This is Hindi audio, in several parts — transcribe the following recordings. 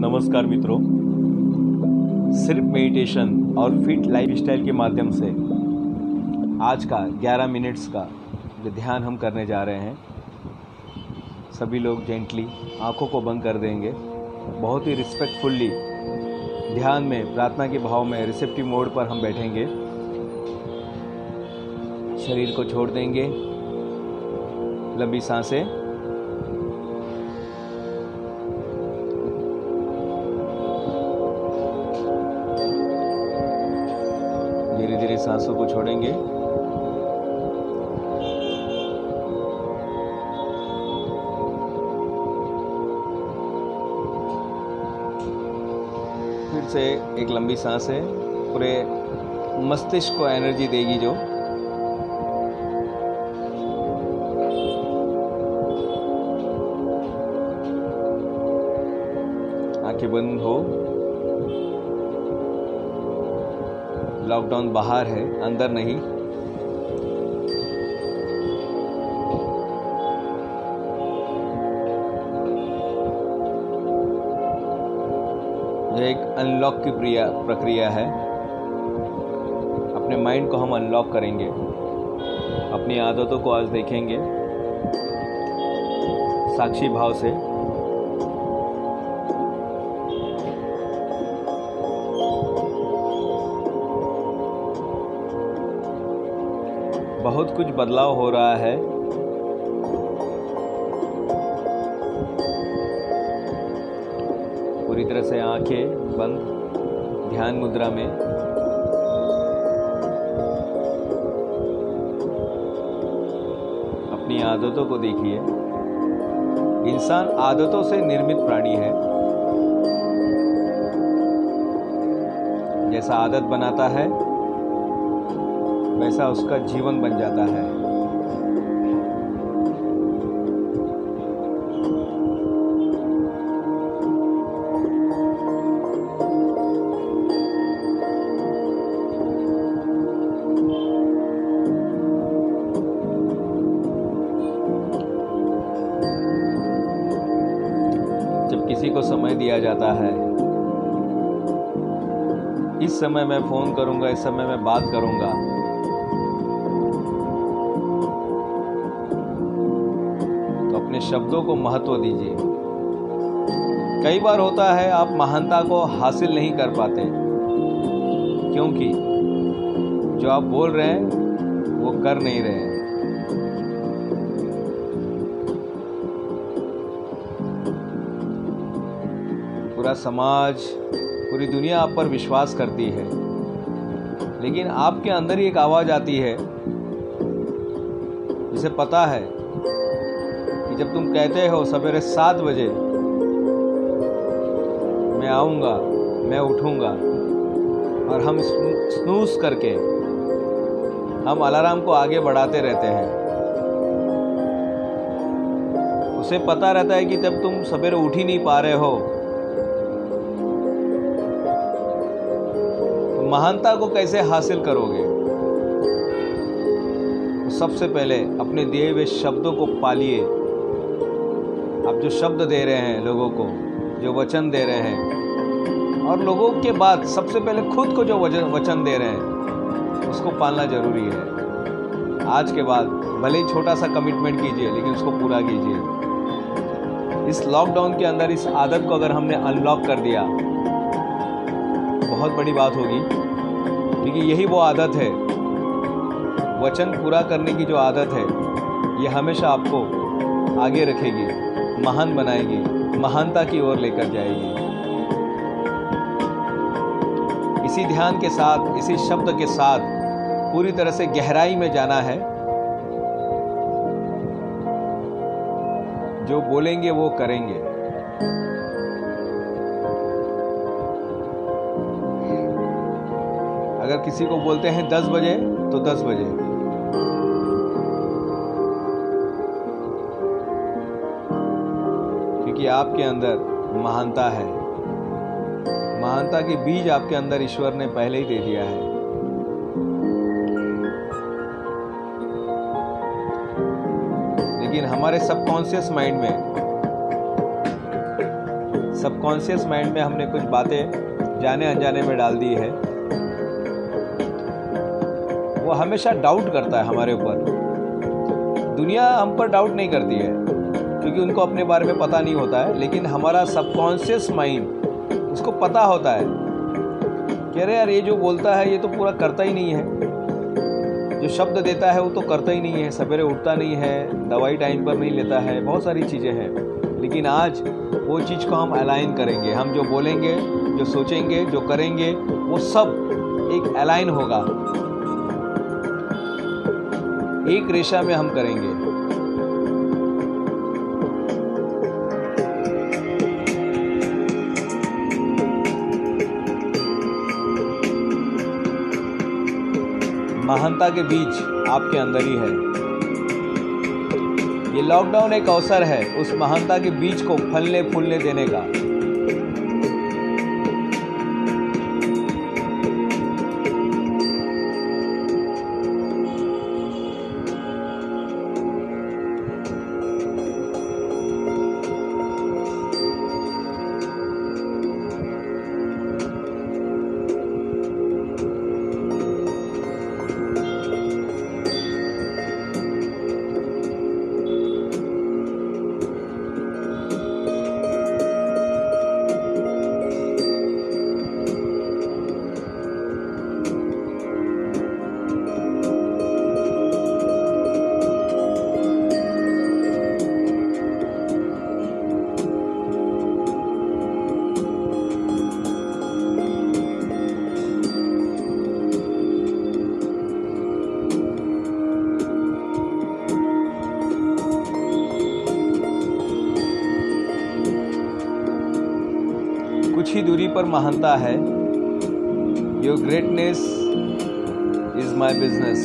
नमस्कार मित्रों। सिर्फ़ मेडिटेशन और फिट लाइफ स्टाइल के माध्यम से आज का 11 मिनट्स का जो ध्यान हम करने जा रहे हैं, सभी लोग जेंटली आँखों को बंद कर देंगे। बहुत ही रिस्पेक्टफुल्ली ध्यान में, प्रार्थना के भाव में रिसेप्टिव मोड पर हम बैठेंगे। शरीर को छोड़ देंगे। लंबी साँसें सांसों को छोड़ेंगे। फिर से एक लंबी सांस है। पूरे मस्तिष्क को एनर्जी देगी जो। लॉकडाउन बाहर है, अंदर नहीं। एक अनलॉक की प्रक्रिया है, अपने माइंड को हम अनलॉक करेंगे। अपनी आदतों को आज देखेंगे, साक्षी भाव से। बहुत कुछ बदलाव हो रहा है। पूरी तरह से आँखें बंद, ध्यान मुद्रा में। अपनी आदतों को देखिए। इंसान आदतों से निर्मित प्राणी है। जैसा आदत बनाता है वैसा उसका जीवन बन जाता है। किसी को समय दिया जाता है, इस समय मैं फ़ोन करूँगा, इस समय मैं बात करूँगा। शब्दों को महत्व दीजिए। कई बार होता है आप महानता को हासिल नहीं कर पाते। क्योंकि जो आप बोल रहे हैं, वो कर नहीं रहे हैं। पूरा समाज, पूरी दुनिया आप पर विश्वास करती है। लेकिन आपके अंदर ही एक आवाज़ आती है। जिसे पता है जब तुम कहते हो सवेरे सात बजे, मैं आऊँगा, मैं उठूँगा और हम स्नूस करके हम अलार्म को आगे बढ़ाते रहते हैं। उसे पता रहता है कि जब तुम सवेरे उठ ही नहीं पा रहे हो तो महानता को कैसे हासिल करोगे? सबसे पहले अपने दिए हुए शब्दों को पालिए। जो शब्द दे रहे हैं लोगों को, जो वचन दे रहे हैं। और लोगों के बाद सबसे पहले खुद को जो वचन दे रहे हैं, उसको पालना ज़रूरी है। आज के बाद भले ही छोटा सा कमिटमेंट कीजिए, लेकिन उसको पूरा कीजिए। इस लॉकडाउन के अंदर, इस आदत को अगर हमने अनलॉक कर दिया, बहुत बड़ी बात होगी। क्योंकि यही वो आदत है। वचन पूरा करने की जो आदत है, ये हमेशा आपको आगे रखेगी। महान बनाएगी, महानता की ओर लेकर जाएगी। इसी ध्यान के साथ, इसी शब्द के साथ पूरी तरह से गहराई में जाना है। जो बोलेंगे, वो करेंगे। अगर किसी को बोलते हैं दस बजे तो दस बजे। आपके अंदर महानता है। महानता के बीज आपके अंदर ईश्वर ने पहले ही दे दिया है। लेकिन हमारे सबकॉन्शियस माइंड में, सबकॉन्शियस माइंड में हमने कुछ बातें जाने अनजाने में डाल दी है। वो हमेशा डाउट करता है हमारे ऊपर। दुनिया हम पर डाउट नहीं करती है। क्योंकि उनको अपने बारे में पता नहीं होता है, लेकिन हमारा सबकॉन्शियस माइंड उसको पता होता है। कह रहे, यार, ये जो बोलता है, ये तो पूरा करता ही नहीं है। जो शब्द देता है, वो तो करता ही नहीं है। सवेरे उठता नहीं है, दवाई टाइम पर नहीं लेता है, बहुत सारी चीज़ें हैं। लेकिन आज वो चीज़ को हम अलाइन करेंगे। हम जो बोलेंगे, जो सोचेंगे, जो करेंगे, वो सब एक अलाइन होगा। एक रेशा में हम करेंगे। महानता के बीज आपके अंदर ही है। ये लॉकडाउन एक अवसर है उस महानता के बीज को फलने फूलने देने का। कुछ ही दूरी पर महानता है। Your greatness is my business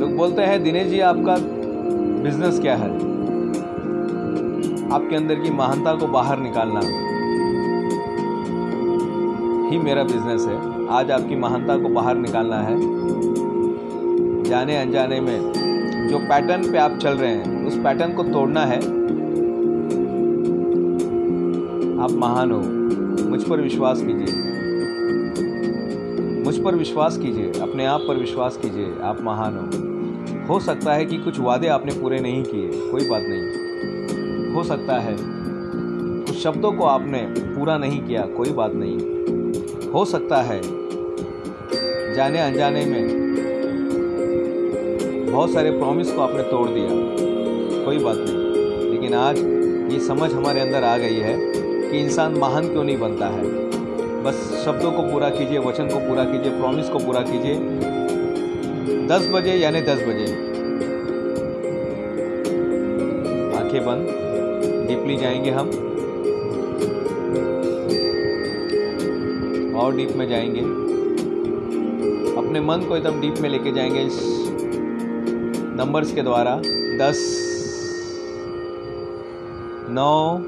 लोग बोलते हैं, दिनेश जी, आपका बिज़नेस क्या है? आपके अंदर की महानता को बाहर निकालना ही मेरा बिज़नेस है। आज आपकी महानता को बाहर निकालना है। जाने अनजाने में जो पैटर्न पे आप चल रहे हैं, उस पैटर्न को तोड़ना है। आप महान हो। मुझ पर विश्वास कीजिए। मुझ पर विश्वास कीजिए, अपने आप पर विश्वास कीजिए, आप महान हो। हो सकता है कि कुछ वादे आपने पूरे नहीं किए, कोई बात नहीं। हो सकता है, कुछ शब्दों को आपने पूरा नहीं किया, कोई बात नहीं। हो सकता है, जाने अनजाने में बहुत सारे प्रॉमिस को आपने तोड़ दिया, कोई बात नहीं। लेकिन आज ये समझ हमारे अंदर आ गई है कि इंसान महान क्यों नहीं बनता है? बस शब्दों को पूरा कीजिए, वचन को पूरा कीजिए प्रॉमिस को पूरा कीजिए। दस बजे यानी दस बजे। आँखें बंद डीपली जाएँगे हम। और डीप में जाएँगे। अपने मन को एकदम डीप में लेके जाएँगे इस नंबर्स के द्वारा। दस, नौ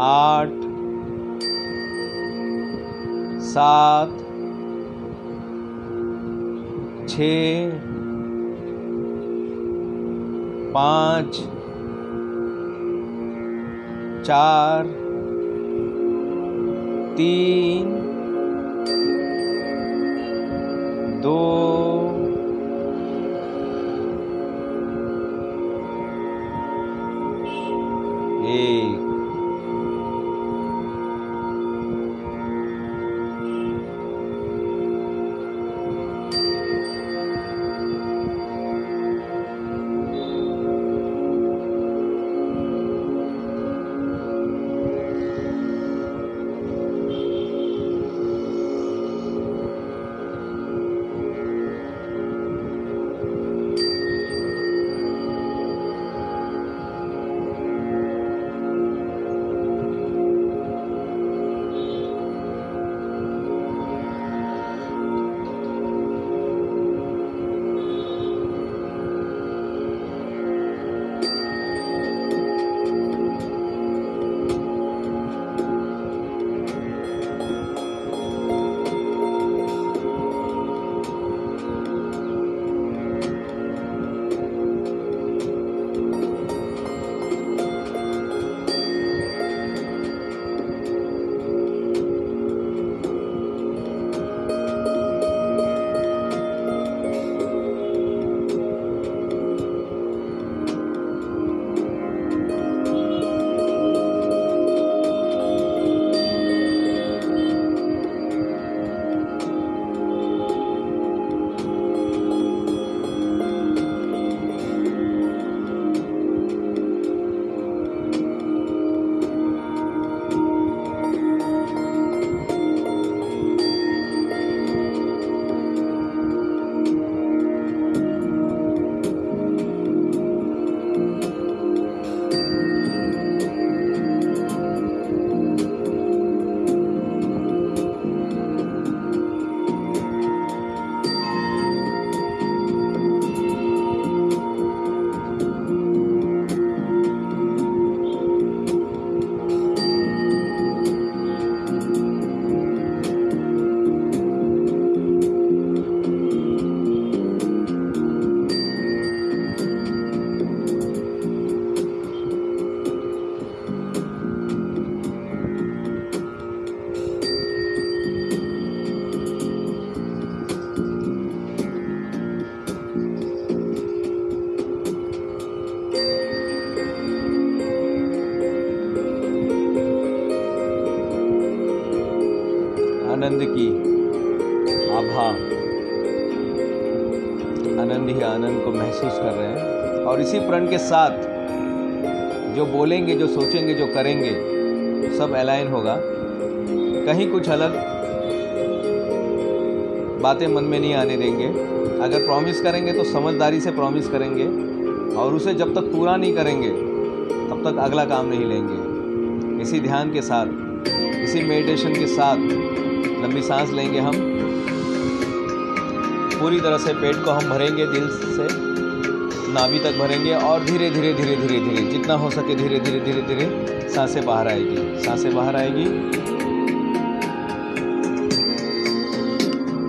आठ सात छ पाँच चार तीन दो एक। आनंद ही आनंद को महसूस कर रहे हैं। और इसी प्रण के साथ जो बोलेंगे, जो सोचेंगे, जो करेंगे, सब अलाइन होगा। कहीं कुछ अलग बातें मन में नहीं आने देंगे। अगर प्रॉमिस करेंगे तो समझदारी से प्रॉमिस करेंगे। और उसे जब तक पूरा नहीं करेंगे, तब तक अगला काम नहीं लेंगे। इसी ध्यान के साथ, इसी मेडिटेशन के साथ लंबी सांस लेंगे हम। पूरी तरह से पेट को हम भरेंगे, दिल से नाभि तक भरेंगे और धीरे धीरे धीरे धीरे धीरे, जितना हो सके धीरे धीरे धीरे धीरे साँसें बाहर आएगी। साँसें बाहर आएगी।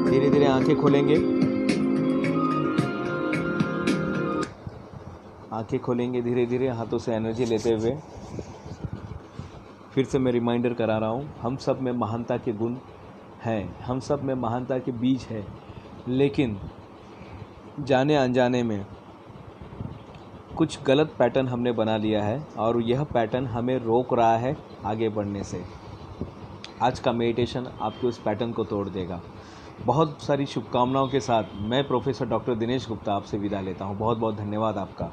धीरे धीरे आँखें खोलेंगे। आँखें खोलेंगे धीरे धीरे हाथों से एनर्जी लेते हुए। फिर से मैं रिमाइंडर करा रहा हूँ। हम सब में महानता के गुण हैं। हम सब में महानता के बीज है। लेकिन जाने अनजाने में कुछ गलत पैटर्न हमने बना लिया है और यह पैटर्न हमें रोक रहा है आगे बढ़ने से। आज का मेडिटेशन आपके उस पैटर्न को तोड़ देगा। बहुत सारी शुभकामनाओं के साथ मैं प्रोफेसर डॉक्टर दिनेश गुप्ता आपसे विदा लेता हूँ। बहुत बहुत धन्यवाद आपका।